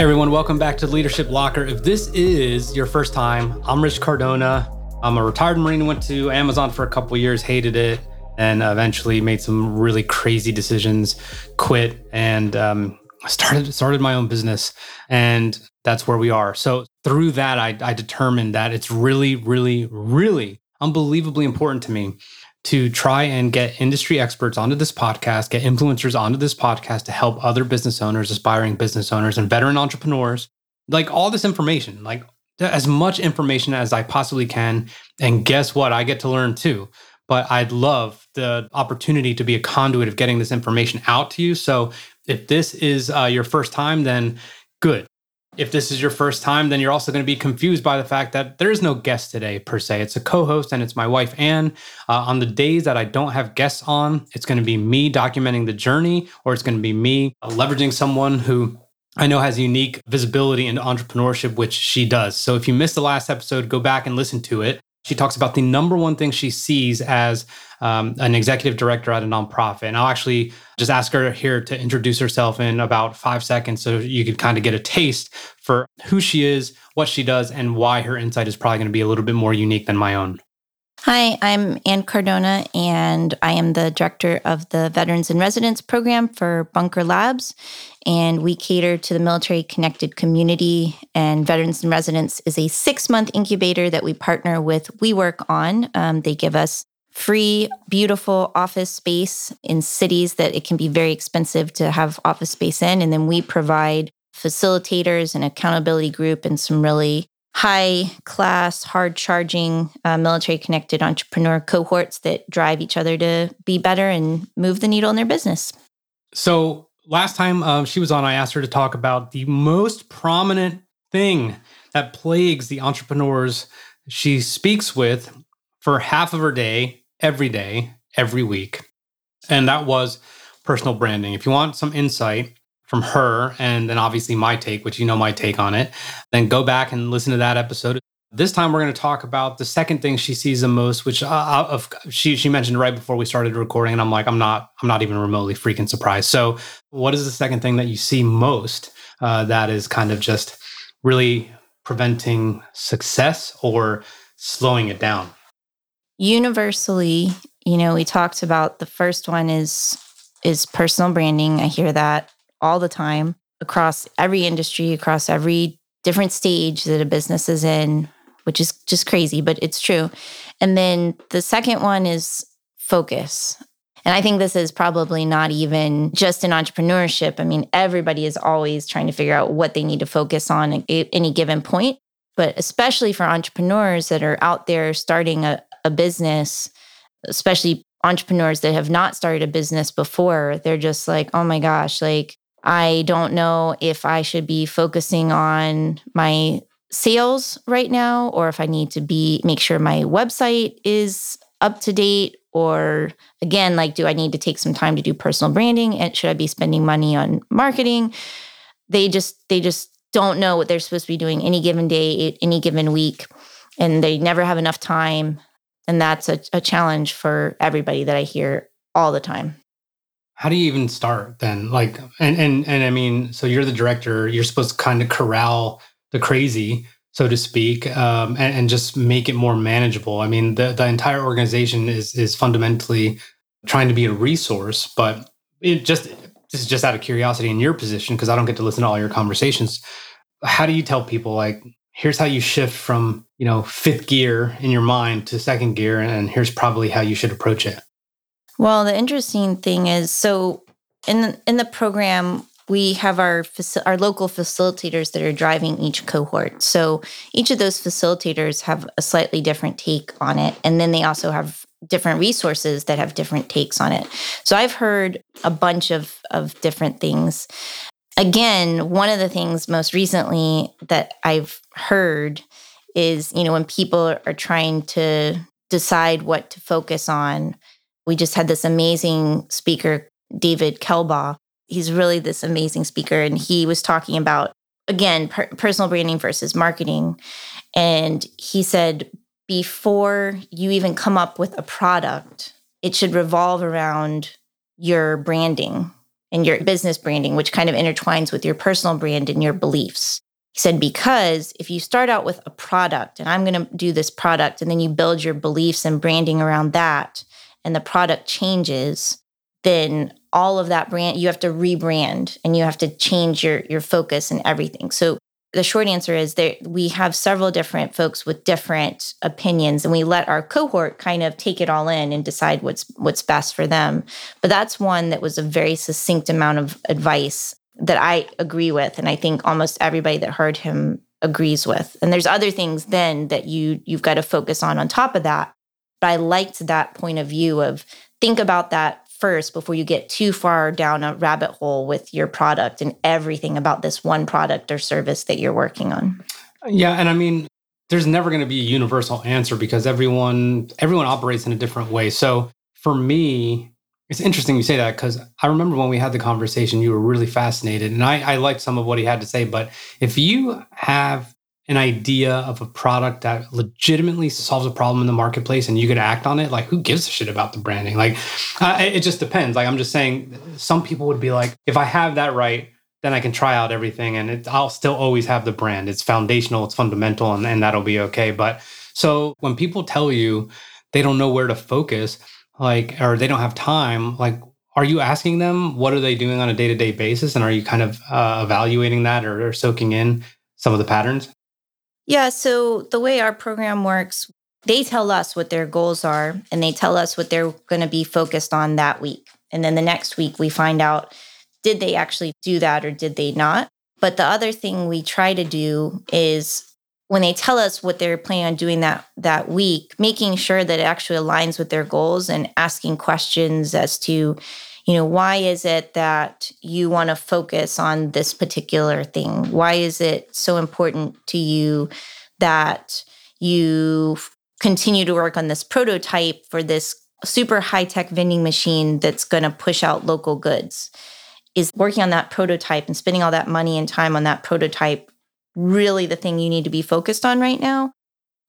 Everyone, welcome back to Leadership Locker. If this is your first time, I'm Rich Cardona. I'm a retired Marine, went to Amazon for a couple years, hated it, and eventually made some really crazy decisions, quit, and um, started started my own business. And that's where we are. So through that, I, I determined that it's really, really, really unbelievably important to me to try and get industry experts onto this podcast, get influencers onto this podcast to help other business owners, aspiring business owners, and veteran entrepreneurs. Like all this information, like as much information as I possibly can. And guess what? I get to learn too. But I'd love the opportunity to be a conduit of getting this information out to you. So if this is uh, your first time, then good if this is your first time, then you're also going to be confused by the fact that there is no guest today per se. It's a co-host and it's my wife Ann. Uh, on the days that I don't have guests on, it's going to be me documenting the journey, or it's going to be me uh, leveraging someone who I know has unique visibility into entrepreneurship, which she does. So if you missed the last episode, go back and listen to it. She talks about the number one thing she sees as um, an executive director at a nonprofit. And I'll actually just ask her here to introduce herself in about five seconds so you can kind of get a taste for who she is, what she does, and why her insight is probably going to be a little bit more unique than my own. Hi, I'm Ann Cardona, and I am the director of the Veterans in Residence program for Bunker Labs. And we cater to the military connected community. And Veterans in Residence is a six month incubator that we partner with WeWork on. Um, they give us free, beautiful office space in cities that it can be very expensive to have office space in. And then we provide facilitators and accountability group and some really high class, hard charging, uh, military connected entrepreneur cohorts that drive each other to be better and move the needle in their business. So, last time um, she was on, I asked her to talk about the most prominent thing that plagues the entrepreneurs she speaks with for half of her day, every day, every week. And that was personal branding. If you want some insight, from her and then obviously my take, which you know my take on it, then go back and listen to that episode. This time we're going to talk about the second thing she sees the most, which uh, uh, she she mentioned right before we started recording, and I'm like, I'm not I'm not even remotely freaking surprised. So, what is the second thing that you see most uh, that is kind of just really preventing success or slowing it down? Universally, you know, we talked about the first one is is personal branding. I hear that all the time across every industry, across every different stage that a business is in, which is just crazy, but it's true. And then the second one is focus. And I think this is probably not even just in entrepreneurship. I mean, everybody is always trying to figure out what they need to focus on at any given point. But especially for entrepreneurs that are out there starting a, a business, especially entrepreneurs that have not started a business before, they're just like, oh my gosh, like I don't know if I should be focusing on my sales right now or if I need to be make sure my website is up to date or again like do I need to take some time to do personal branding and should I be spending money on marketing? They just they just don't know what they're supposed to be doing any given day, any given week and they never have enough time and that's a, a challenge for everybody that I hear all the time how do you even start then? Like and and and i mean so you're the director you're supposed to kind of corral the crazy so to speak um, and, and, just make it more manageable. I mean the, the entire organization is is fundamentally trying to be a resource but it just this is just out of curiosity in your position because i don't get to listen to all your conversations. How do you tell people like here's how you shift from you know fifth gear in your mind to second gear and here's probably how you should approach it well, the interesting thing is so in the, in the program we have our our local facilitators that are driving each cohort. So each of those facilitators have a slightly different take on it and then they also have different resources that have different takes on it. So I've heard a bunch of of different things. Again, one of the things most recently that I've heard is, you know, when people are trying to decide what to focus on, we just had this amazing speaker, David Kelbaugh. He's really this amazing speaker, and he was talking about, again, per- personal branding versus marketing. And he said, before you even come up with a product, it should revolve around your branding and your business branding, which kind of intertwines with your personal brand and your beliefs. He said, because if you start out with a product and I'm going to do this product, and then you build your beliefs and branding around that, and the product changes, then all of that brand, you have to rebrand and you have to change your, your focus and everything. So the short answer is that we have several different folks with different opinions and we let our cohort kind of take it all in and decide what's what's best for them. But that's one that was a very succinct amount of advice that i agree with and i think almost everybody that heard him agrees with. And there's other things then that you you've got to focus on on top of that but i liked that point of view of think about that first before you get too far down a rabbit hole with your product and everything about this one product or service that you're working on. Yeah, and I mean there's never going to be a universal answer because everyone everyone operates in a different way. So for me, it's interesting you say that because I remember when we had the conversation, you were really fascinated, and I, I liked some of what he had to say. But if you have an idea of a product that legitimately solves a problem in the marketplace and you could act on it, like who gives a shit about the branding? Like uh, it just depends. Like I'm just saying, some people would be like, if I have that right, then I can try out everything and it, I'll still always have the brand. It's foundational, it's fundamental, and, and that'll be okay. But so when people tell you they don't know where to focus, like, or they don't have time, like, are you asking them what are they doing on a day to day basis? And are you kind of uh, evaluating that or, or soaking in some of the patterns? Yeah. So the way our program works, they tell us what their goals are and they tell us what they're going to be focused on that week. And then the next week, we find out did they actually do that or did they not? But the other thing we try to do is when they tell us what they're planning on doing that that week, making sure that it actually aligns with their goals and asking questions as to you know why is it that you want to focus on this particular thing? Why is it so important to you that you continue to work on this prototype for this super high tech vending machine that's going to push out local goods? Is working on that prototype and spending all that money and time on that prototype really the thing you need to be focused on right now?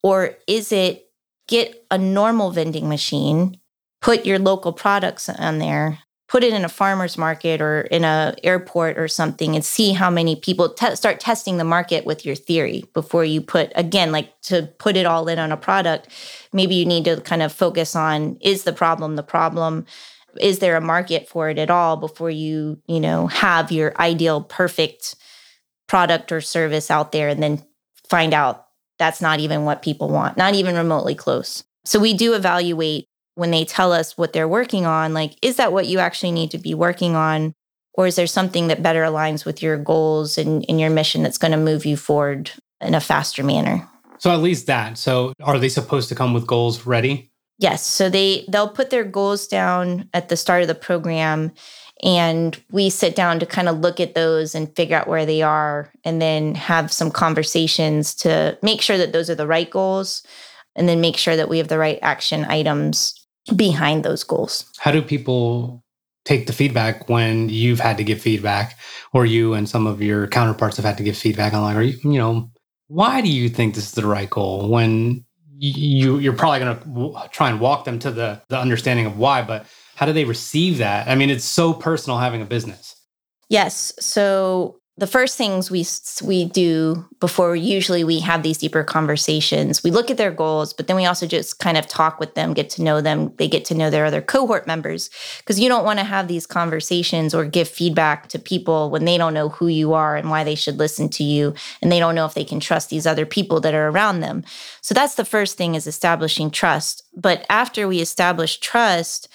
Or is it get a normal vending machine put your local products on there put it in a farmer's market or in a airport or something and see how many people te- start testing the market with your theory before you put again like to put it all in on a product maybe you need to kind of focus on is the problem the problem? Is there a market for it at all before you you know have your ideal perfect product or service out there and then find out that's not even what people want not even remotely close? So we do evaluate when they tell us what they're working on, like, is that what you actually need to be working on? Or is there something that better aligns with your goals and, and your mission that's going to move you forward in a faster manner? So at least that. So are they supposed to come with goals ready? Yes. So they they'll put their goals down at the start of the program and we sit down to kind of look at those and figure out where they are and then have some conversations to make sure that those are the right goals and then make sure that we have the right action items behind those goals. How do people take the feedback when you've had to give feedback or you and some of your counterparts have had to give feedback? On like are you you know why do you think this is the right goal when you you're probably going to try and walk them to the the understanding of why but how do they receive that? I mean it's so personal having a business. Yes. So the first things we we do before usually we have these deeper conversations we look at their goals but then we also just kind of talk with them get to know them they get to know their other cohort members. Because you don't want to have these conversations or give feedback to people when they don't know who you are and why they should listen to you and they don't know if they can trust these other people that are around them. So that's the first thing is establishing trust. But after we establish trust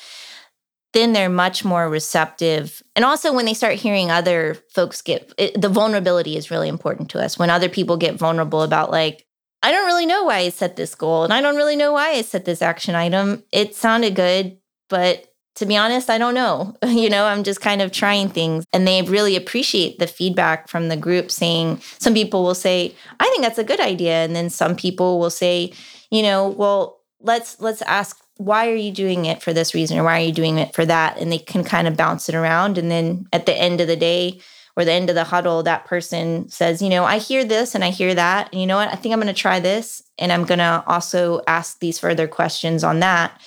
then they're much more receptive. And also, when they start hearing other folks get it, the vulnerability is really important to us. When other people get vulnerable about, like, I don't really know why I set this goal and I don't really know why I set this action item. It sounded good, but to be honest, I don't know. you know, I'm just kind of trying things. And they really appreciate the feedback from the group saying, some people will say, I think that's a good idea. And then some people will say, you know, well, let's let's ask why are you doing it for this reason or why are you doing it for that? And they can kind of bounce it around. And then at the end of the day or the end of the huddle that person says you know i hear this and i hear that. And you know what? I think i'm going to try this. And i'm going to also ask these further questions on that.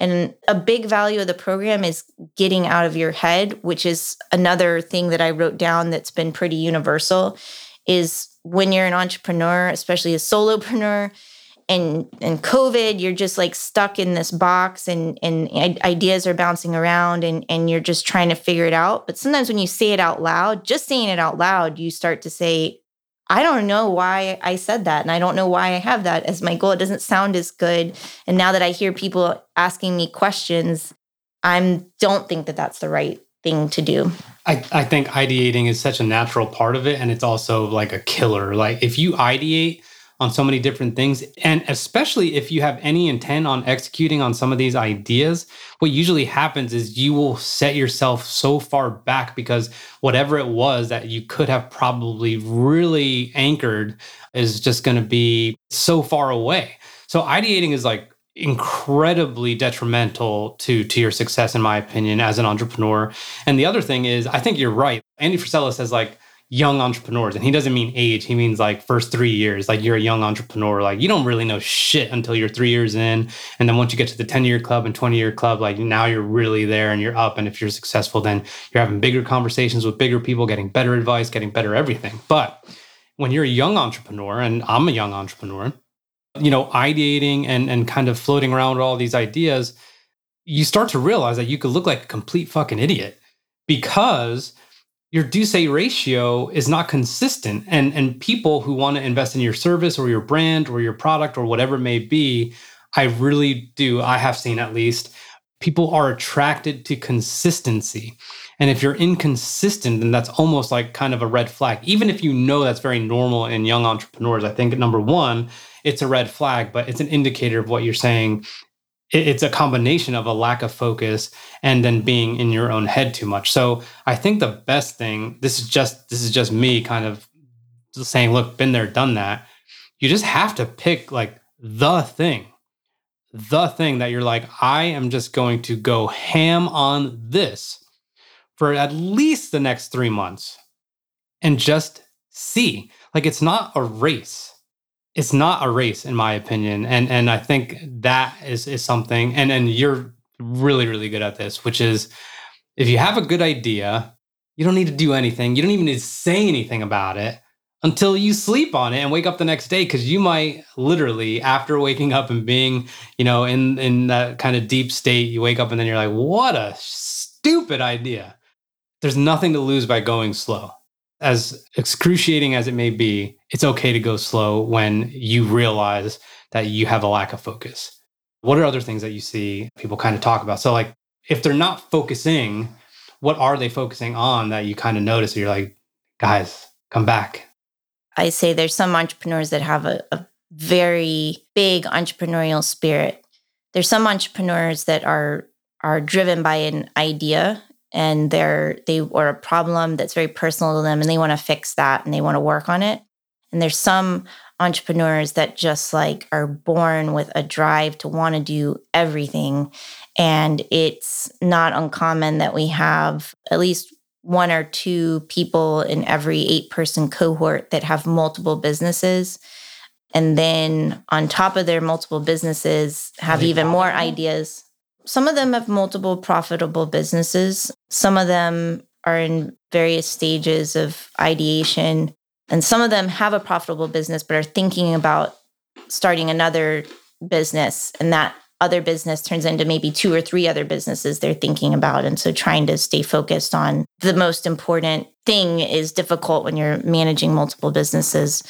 And a big value of the program is getting out of your head, which is another thing that I wrote down that's been pretty universal is when you're an entrepreneur, especially a solopreneur, and and covid you're just like stuck in this box and and ideas are bouncing around and and you're just trying to figure it out but sometimes when you say it out loud just saying it out loud you start to say I don't know why I said that. And I don't know why I have that as my goal. It doesn't sound as good. And now that I hear people asking me questions, I don't think that that's the right thing to do. I, I think ideating is such a natural part of it. And it's also like a killer. Like if you ideate, on so many different things. And especially if you have any intent on executing on some of these ideas, what usually happens is you will set yourself so far back because whatever it was that you could have probably really anchored is just going to be so far away. So ideating is like incredibly detrimental to to your success in my opinion as an entrepreneur. And the other thing is I think you're right. Andy Frisella says like young entrepreneurs. And he doesn't mean age he means like first three years. Like you're a young entrepreneur like you don't really know shit until you're three years in. And then once you get to the 10 year club and 20 year club like now you're really there and you're up. And if you're successful then you're having bigger conversations with bigger people getting better advice getting better everything. But when you're a young entrepreneur and i'm a young entrepreneur you know ideating and and kind of floating around with all these ideas you start to realize that you could look like a complete fucking idiot. Because your say ratio is not consistent. And and people who want to invest in your service or your brand or your product or whatever it may be i really do i have seen at least people are attracted to consistency. And if you're inconsistent then that's almost like kind of a red flag. Even if you know that's very normal in young entrepreneurs i think number one it's a red flag but it's an indicator of what you're saying it's a combination of a lack of focus and then being in your own head too much. So I think the best thing, this is just this is just me kind of saying, look, been there, done that. You just have to pick like the thing. The thing that you're like, I am just going to go ham on this for at least the next three months and just see. Like it's not a race it's not a race in my opinion and and i think that is is something and and you're really really good at this which is if you have a good idea you don't need to do anything you don't even need to say anything about it until you sleep on it and wake up the next day because you might literally after waking up and being you know in in that kind of deep state you wake up and then you're like what a stupid idea. There's nothing to lose by going slow as excruciating as it may be, it's okay to go slow when you realize that you have a lack of focus. What are other things that you see people kind of talk about? So, like, if they're not focusing, what are they focusing on that you kind of notice? You're like, guys, come back. I say there's some entrepreneurs that have a, a very big entrepreneurial spirit. There's some entrepreneurs that are are driven by an idea and they're they or a problem that's very personal to them and they want to fix that and they want to work on it. And there's some entrepreneurs that just like are born with a drive to want to do everything and it's not uncommon that we have at least one or two people in every eight person cohort that have multiple businesses. And then on top of their multiple businesses have even more? ideas. Some of them have multiple profitable businesses. Some of them are in various stages of ideation. And some of them have a profitable business, but are thinking about starting another business. And that other business turns into maybe two or three other businesses they're thinking about. And so trying to stay focused on the most important thing is difficult when you're managing multiple businesses.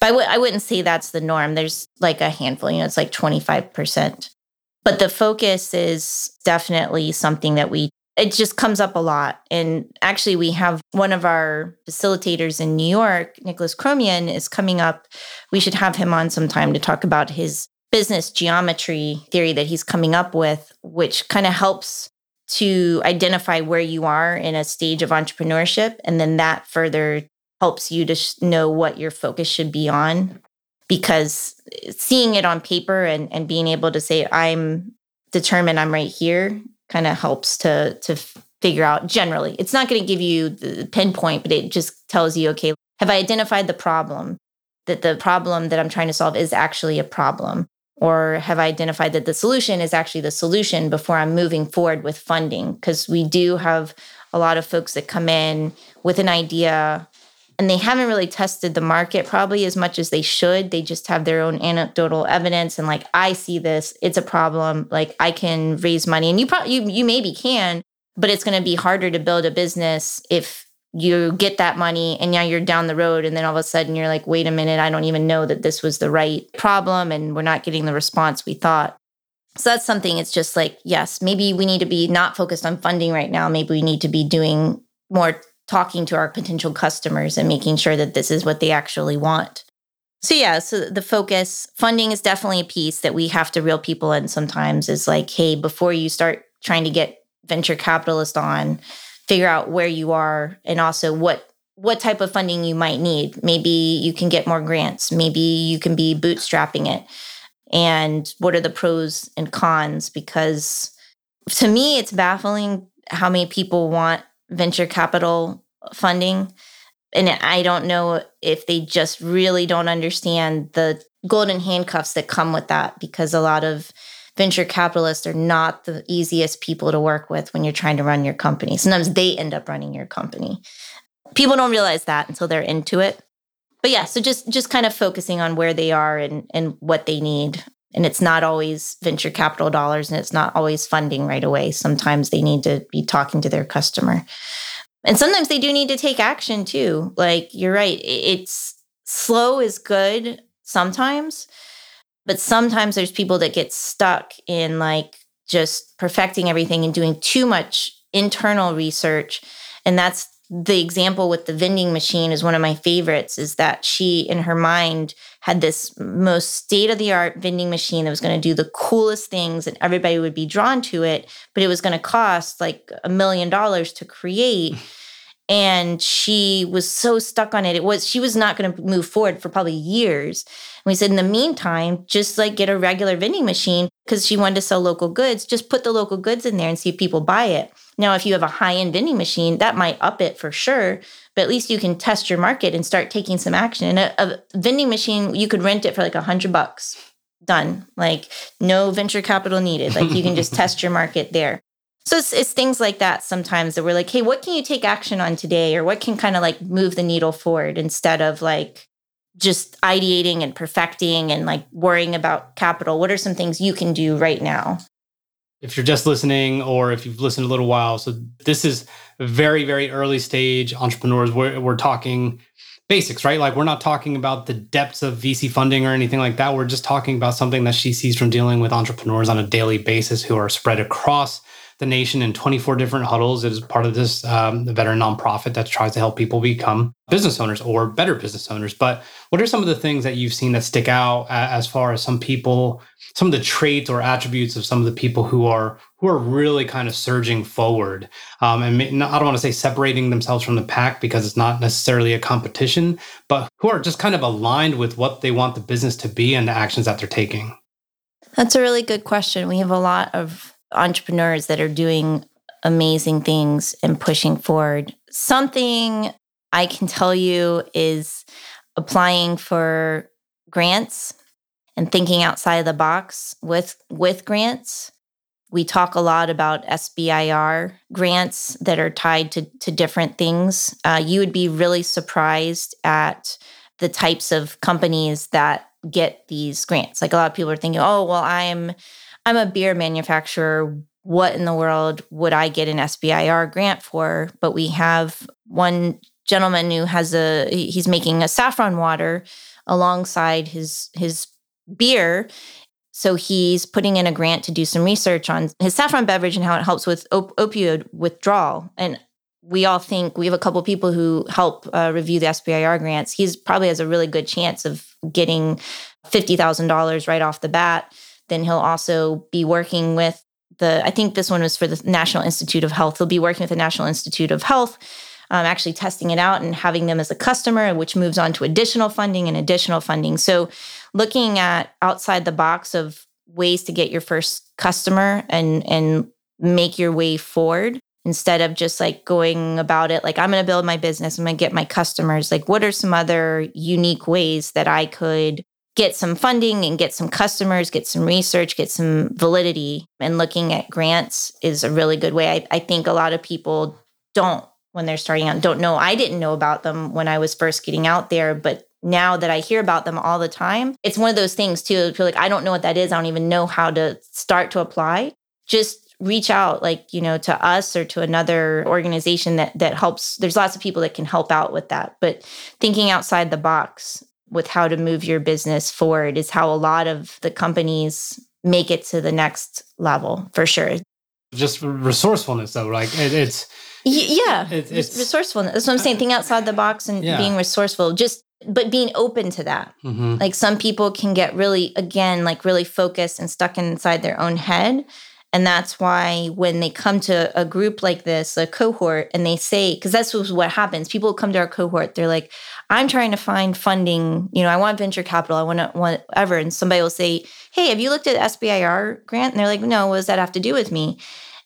But I w- I wouldn't say that's the norm. There's like a handful, you know, it's like 25%. But the focus is definitely something that we it just comes up a lot. And actually, we have one of our facilitators in New York, Nicholas Chromian, is coming up. We should have him on sometime to talk about his business geometry theory that he's coming up with, which kind of helps to identify where you are in a stage of entrepreneurship. And then that further helps you to know what your focus should be on because seeing it on paper and, and being able to say i'm determined i'm right here kind of helps to to figure out generally. It's not going to give you the pinpoint but it just tells you okay have i identified the problem? That the problem that i'm trying to solve is actually a problem. Or have I identified that the solution is actually the solution before I'm moving forward with funding? Because we do have a lot of folks that come in with an idea and they haven't really tested the market probably as much as they should. They just have their own anecdotal evidence and like I see this, it's a problem. Like I can raise money, and you probably you you maybe can, but it's going to be harder to build a business if you get that money and now you're down the road and then all of a sudden you're like wait a minute i don't even know that this was the right problem and we're not getting the response we thought so that's something it's just like yes maybe we need to be not focused on funding right now maybe we need to be doing more talking to our potential customers and making sure that this is what they actually want so yeah so the focus funding is definitely a piece that we have to reel people in sometimes is like hey before you start trying to get venture capitalist on figure out where you are and also what what type of funding you might need. Maybe you can get more grants. Maybe you can be bootstrapping it. And what are the pros and cons? Because to me, it's baffling how many people want venture capital funding. And I don't know if they just really don't understand the golden handcuffs that come with that because a lot of venture capitalists are not the easiest people to work with when you're trying to run your company. Sometimes they end up running your company. People don't realize that until they're into it. But yeah, so just just kind of focusing on where they are and and what they need. And it's not always venture capital dollars and it's not always funding right away. Sometimes they need to be talking to their customer. And sometimes they do need to take action too. Like you're right, it's slow is good sometimes, but sometimes there's people that get stuck in like just perfecting everything and doing too much internal research. And that's the example with the vending machine is one of my favorites is that she in her mind had this most state of the art vending machine that was going to do the coolest things and everybody would be drawn to it but it was going to cost like a million dollars to create. And she was so stuck on it. It was she was not going to move forward for probably years. And we said in the meantime just like get a regular vending machine because she wanted to sell local goods. Just put the local goods in there and see if people buy it now if you have a high-end vending machine that might up it for sure but at least you can test your market and start taking some action and a, a vending machine you could rent it for like a hundred bucks done like no venture capital needed like you can just test your market there so it's, it's things like that sometimes that we're like, hey, what can you take action on today? Or what can kind of like move the needle forward instead of like just ideating and perfecting and like worrying about capital? What are some things you can do right now? If you're just listening or if you've listened a little while, so this is very, very early stage entrepreneurs. We're, we're talking basics, right? Like we're not talking about the depths of VC funding or anything like that. We're just talking about something that she sees from dealing with entrepreneurs on a daily basis who are spread across the nation in 24 different huddles. It is part of this um, veteran nonprofit that tries to help people become business owners or better business owners. But what are some of the things that you've seen that stick out as far as some people, some of the traits or attributes of some of the people who are who are really kind of surging forward um, and I don't want to say separating themselves from the pack because it's not necessarily a competition, but who are just kind of aligned with what they want the business to be and the actions that they're taking. That's a really good question. We have a lot of entrepreneurs that are doing amazing things and pushing forward. Something I can tell you is applying for grants and thinking outside of the box with with grants. We talk a lot about SBIR grants that are tied to, to different things. Uh, you would be really surprised at the types of companies that get these grants. Like a lot of people are thinking, oh, well, I'm I'm a beer manufacturer. What in the world would I get an SBIR grant for? But we have one gentleman who has a he's making a saffron water alongside his his beer. So he's putting in a grant to do some research on his saffron beverage and how it helps with op- opioid withdrawal. And we all think we have a couple people who help uh, review the SBIR grants. He's probably has a really good chance of getting fifty thousand dollars right off the bat then he'll also be working with the, I think this one was for the National Institute of Health. He'll be working with the National Institute of Health, um, actually testing it out and having them as a customer, which moves on to additional funding and additional funding. So looking at outside the box of ways to get your first customer and and make your way forward instead of just like going about it like I'm going to build my business, I'm going to get my customers. Like what are some other unique ways that I could get some funding and get some customers, get some research, get some validity. And looking at grants is a really good way. I, I think a lot of people don't when they're starting out, don't know. I didn't know about them when I was first getting out there, but now that I hear about them all the time, it's one of those things too. Feel like I don't know what that is. I don't even know how to start to apply. Just reach out like you know to us or to another organization that that helps there's lots of people that can help out with that but thinking outside the box with how to move your business forward is how a lot of the companies make it to the next level for sure just resourcefulness though like it, it's yeah it, it's resourcefulness that's what i'm saying think outside the box and yeah. being resourceful just but being open to that mm-hmm. like some people can get really again like really focused and stuck inside their own head and that's why when they come to a group like this, a cohort, and they say, because that's what happens. People come to our cohort, they're like, I'm trying to find funding. You know, I want venture capital. I want whatever. And somebody will say, Hey, have you looked at SBIR grant? And they're like, No, what does that have to do with me?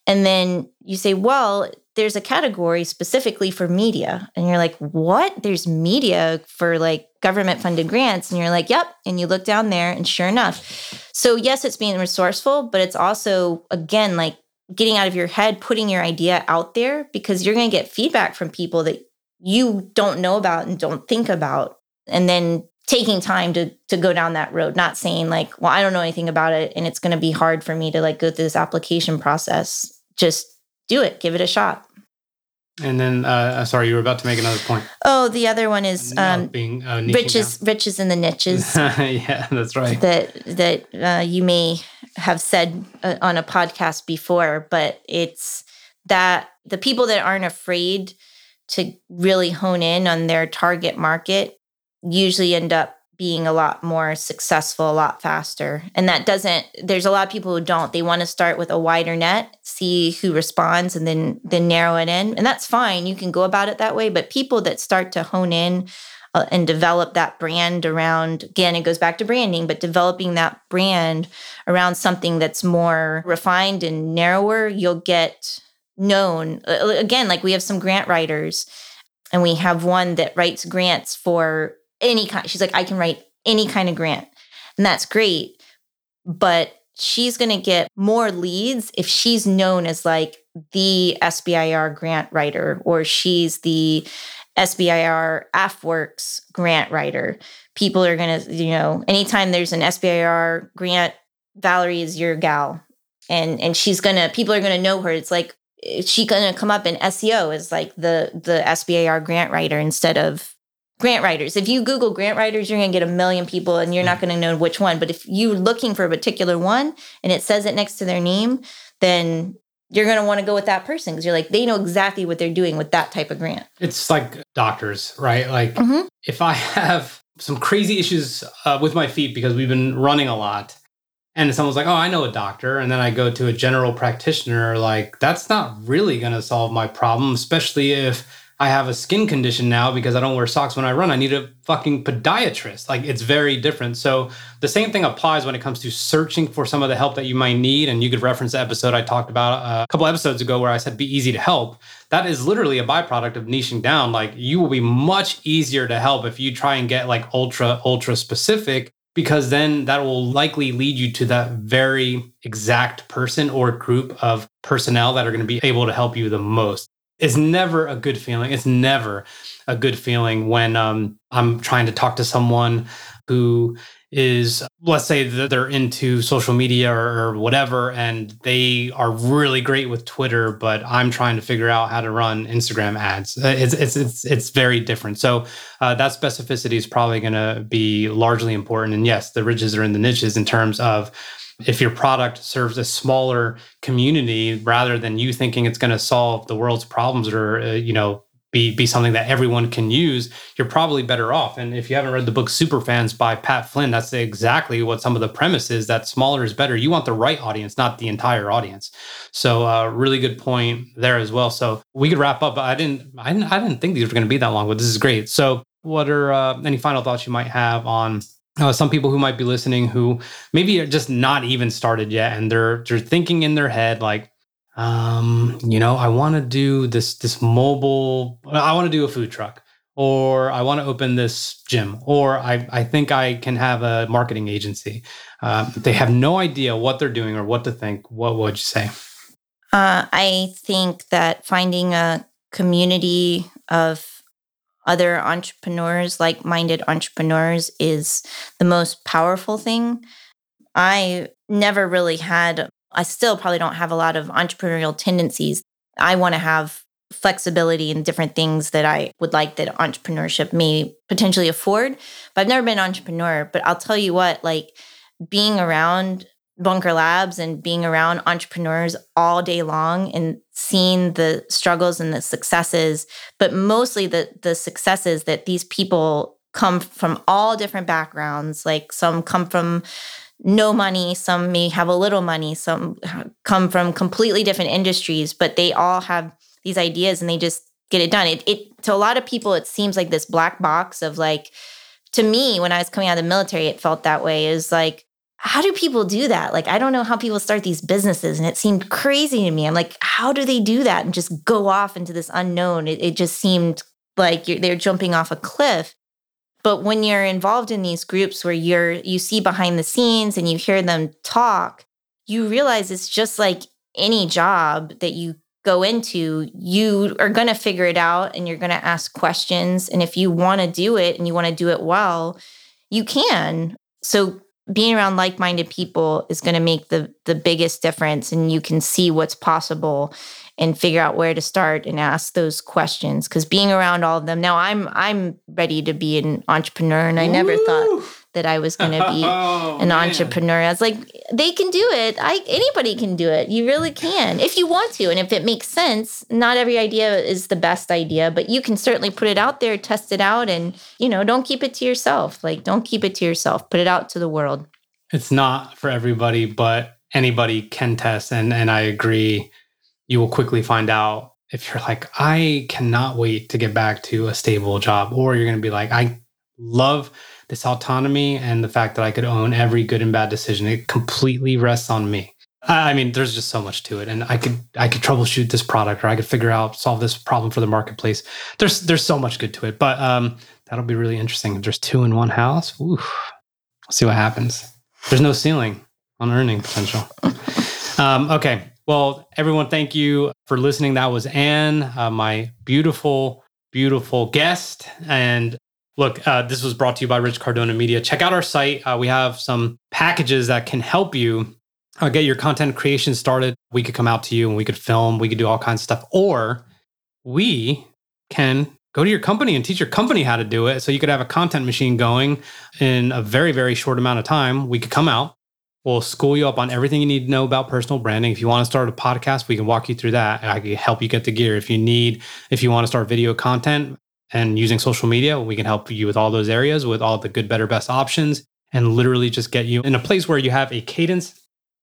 And then you say, Well, there's a category specifically for media. And you're like, What? There's media for like government funded grants. And you're like, Yep. And you look down there, and sure enough. So, yes, it's being resourceful, but it's also, again, like getting out of your head, putting your idea out there because you're going to get feedback from people that you don't know about and don't think about. And then taking time to to go down that road not saying like well i don't know anything about it and it's going to be hard for me to like go through this application process just do it give it a shot and then, uh, sorry, you were about to make another point. Oh, the other one is um, being uh, riches, down. riches in the niches. yeah, that's right. That that uh, you may have said uh, on a podcast before, but it's that the people that aren't afraid to really hone in on their target market usually end up being a lot more successful a lot faster. And that doesn't there's a lot of people who don't. They want to start with a wider net, see who responds and then then narrow it in. And that's fine. You can go about it that way, but people that start to hone in uh, and develop that brand around again it goes back to branding, but developing that brand around something that's more refined and narrower, you'll get known. Again, like we have some grant writers and we have one that writes grants for any kind. She's like, I can write any kind of grant. And that's great. But she's going to get more leads if she's known as like the SBIR grant writer or she's the SBIR AFWERX grant writer. People are going to, you know, anytime there's an SBIR grant, Valerie is your gal. And and she's going to people are going to know her. It's like she going to come up in SEO as like the the SBIR grant writer instead of grant writers. If you Google grant writers, you're going to get a million people and you're not going to know which one. But if you're looking for a particular one and it says it next to their name, then you're going to want to go with that person because you're like, they know exactly what they're doing with that type of grant. It's like doctors, right? Like mm-hmm. if I have some crazy issues uh, with my feet because we've been running a lot. And someone's like, oh, I know a doctor. And then I go to a general practitioner, like, that's not really going to solve my problem, especially if I have a skin condition now because I don't wear socks when I run. I need a fucking podiatrist. Like it's very different. So the same thing applies when it comes to searching for some of the help that you might need. And you could reference the episode I talked about uh, a couple episodes ago where I said be easy to help. That is literally a byproduct of niching down. Like you will be much easier to help if you try and get like ultra, ultra specific because then that will likely lead you to that very exact person or group of personnel that are going to be able to help you the most It's never a good feeling. It's never a good feeling when um, I'm trying to talk to someone who is, let's say that they're into social media or, whatever, and they are really great with Twitter, but I'm trying to figure out how to run Instagram ads. Uh, it's it's it's, it's very different. So uh, that specificity is probably going to be largely important. And yes, the riches are in the niches in terms of if your product serves a smaller community rather than you thinking it's going to solve the world's problems or uh, you know be be something that everyone can use you're probably better off. And if you haven't read the book superfans by pat flynn that's exactly what some of the premise is that smaller is better. You want the right audience not the entire audience. So uh, really good point there as well. So we could wrap up i didn't i didn't, I didn't think these were going to be that long but this is great. So what are uh, any final thoughts you might have on uh, some people who might be listening who maybe are just not even started yet and they're they're thinking in their head like um you know i want to do this this mobile i want to do a food truck or I want to open this gym, or I, I think I can have a marketing agency. Um, they have no idea what they're doing or what to think. What would you say? Uh, I think that finding a community of other entrepreneurs, like minded entrepreneurs, is the most powerful thing. I never really had, I still probably don't have a lot of entrepreneurial tendencies. I want to have flexibility and different things that I would like that entrepreneurship may potentially afford. But I've never been an entrepreneur. But I'll tell you what, like being around Bunker Labs and being around entrepreneurs all day long and seeing the struggles and the successes, but mostly the the successes that these people come from all different backgrounds. Like some come from no money, some may have a little money, some come from completely different industries, but they all have these ideas and they just get it done. It, it to a lot of people, it seems like this black box of like, to me, when I was coming out of the military, it felt that way. Is like, how do people do that? Like, I don't know how people start these businesses, and it seemed crazy to me. I'm like, how do they do that and just go off into this unknown? It, it just seemed like they're jumping off a cliff. But when you're involved in these groups where you're you see behind the scenes and you hear them talk, you realize it's just like any job that you go into, you are going to figure it out and you're going to ask questions. And if you want to do it and you want to do it well, you can. So being around like-minded people is going to make the the biggest difference and you can see what's possible and figure out where to start and ask those questions because being around all of them now i'm i'm ready to be an entrepreneur and i never thought that I was going to be oh, an man. entrepreneur. I was like, they can do it. I anybody can do it. You really can if you want to, and if it makes sense. Not every idea is the best idea, but you can certainly put it out there, test it out, and you know, don't keep it to yourself. Like, don't keep it to yourself. Put it out to the world. It's not for everybody, but anybody can test, and and I agree. You will quickly find out if you're like, I cannot wait to get back to a stable job, or you're going to be like, I love this autonomy and the fact that I could own every good and bad decision. It completely rests on me. I mean, there's just so much to it, and I could I could troubleshoot this product, or I could figure out solve this problem for the marketplace. There's there's so much good to it, but um, that'll be really interesting. If there's two in one house, Ooh, we'll see what happens. There's no ceiling on earning potential. Um, okay, well, everyone, thank you for listening. That was Ann, uh, my beautiful, beautiful guest, and Look, uh, this was brought to you by Rich Cardona Media. Check out our site. Uh, we have some packages that can help you uh, get your content creation started. We could come out to you and we could film, we could do all kinds of stuff. Or we can go to your company and teach your company how to do it. So you could have a content machine going in a very, very short amount of time. We could come out. We'll school you up on everything you need to know about personal branding. If you want to start a podcast, we can walk you through that. I can help you get the gear. If you need, if you want to start video content, and using social media, we can help you with all those areas with all the good, better, best options and literally just get you in a place where you have a cadence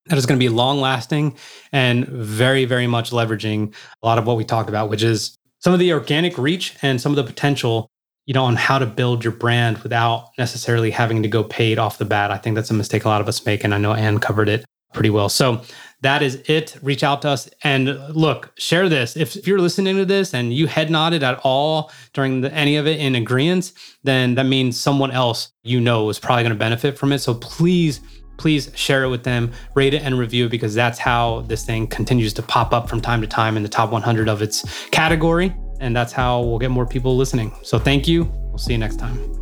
that is going to be long lasting and very, very much leveraging a lot of what we talked about, which is some of the organic reach and some of the potential, you know, on how to build your brand without necessarily having to go paid off the bat. I think that's a mistake a lot of us make. And I know Ann covered it pretty well. So that is it. Reach out to us and look, share this. If, if you're listening to this and you head nodded at all during the, any of it in agreement, then that means someone else you know is probably going to benefit from it. So please, please share it with them, rate it and review it because that's how this thing continues to pop up from time to time in the top 100 of its category. And that's how we'll get more people listening. So thank you. We'll see you next time.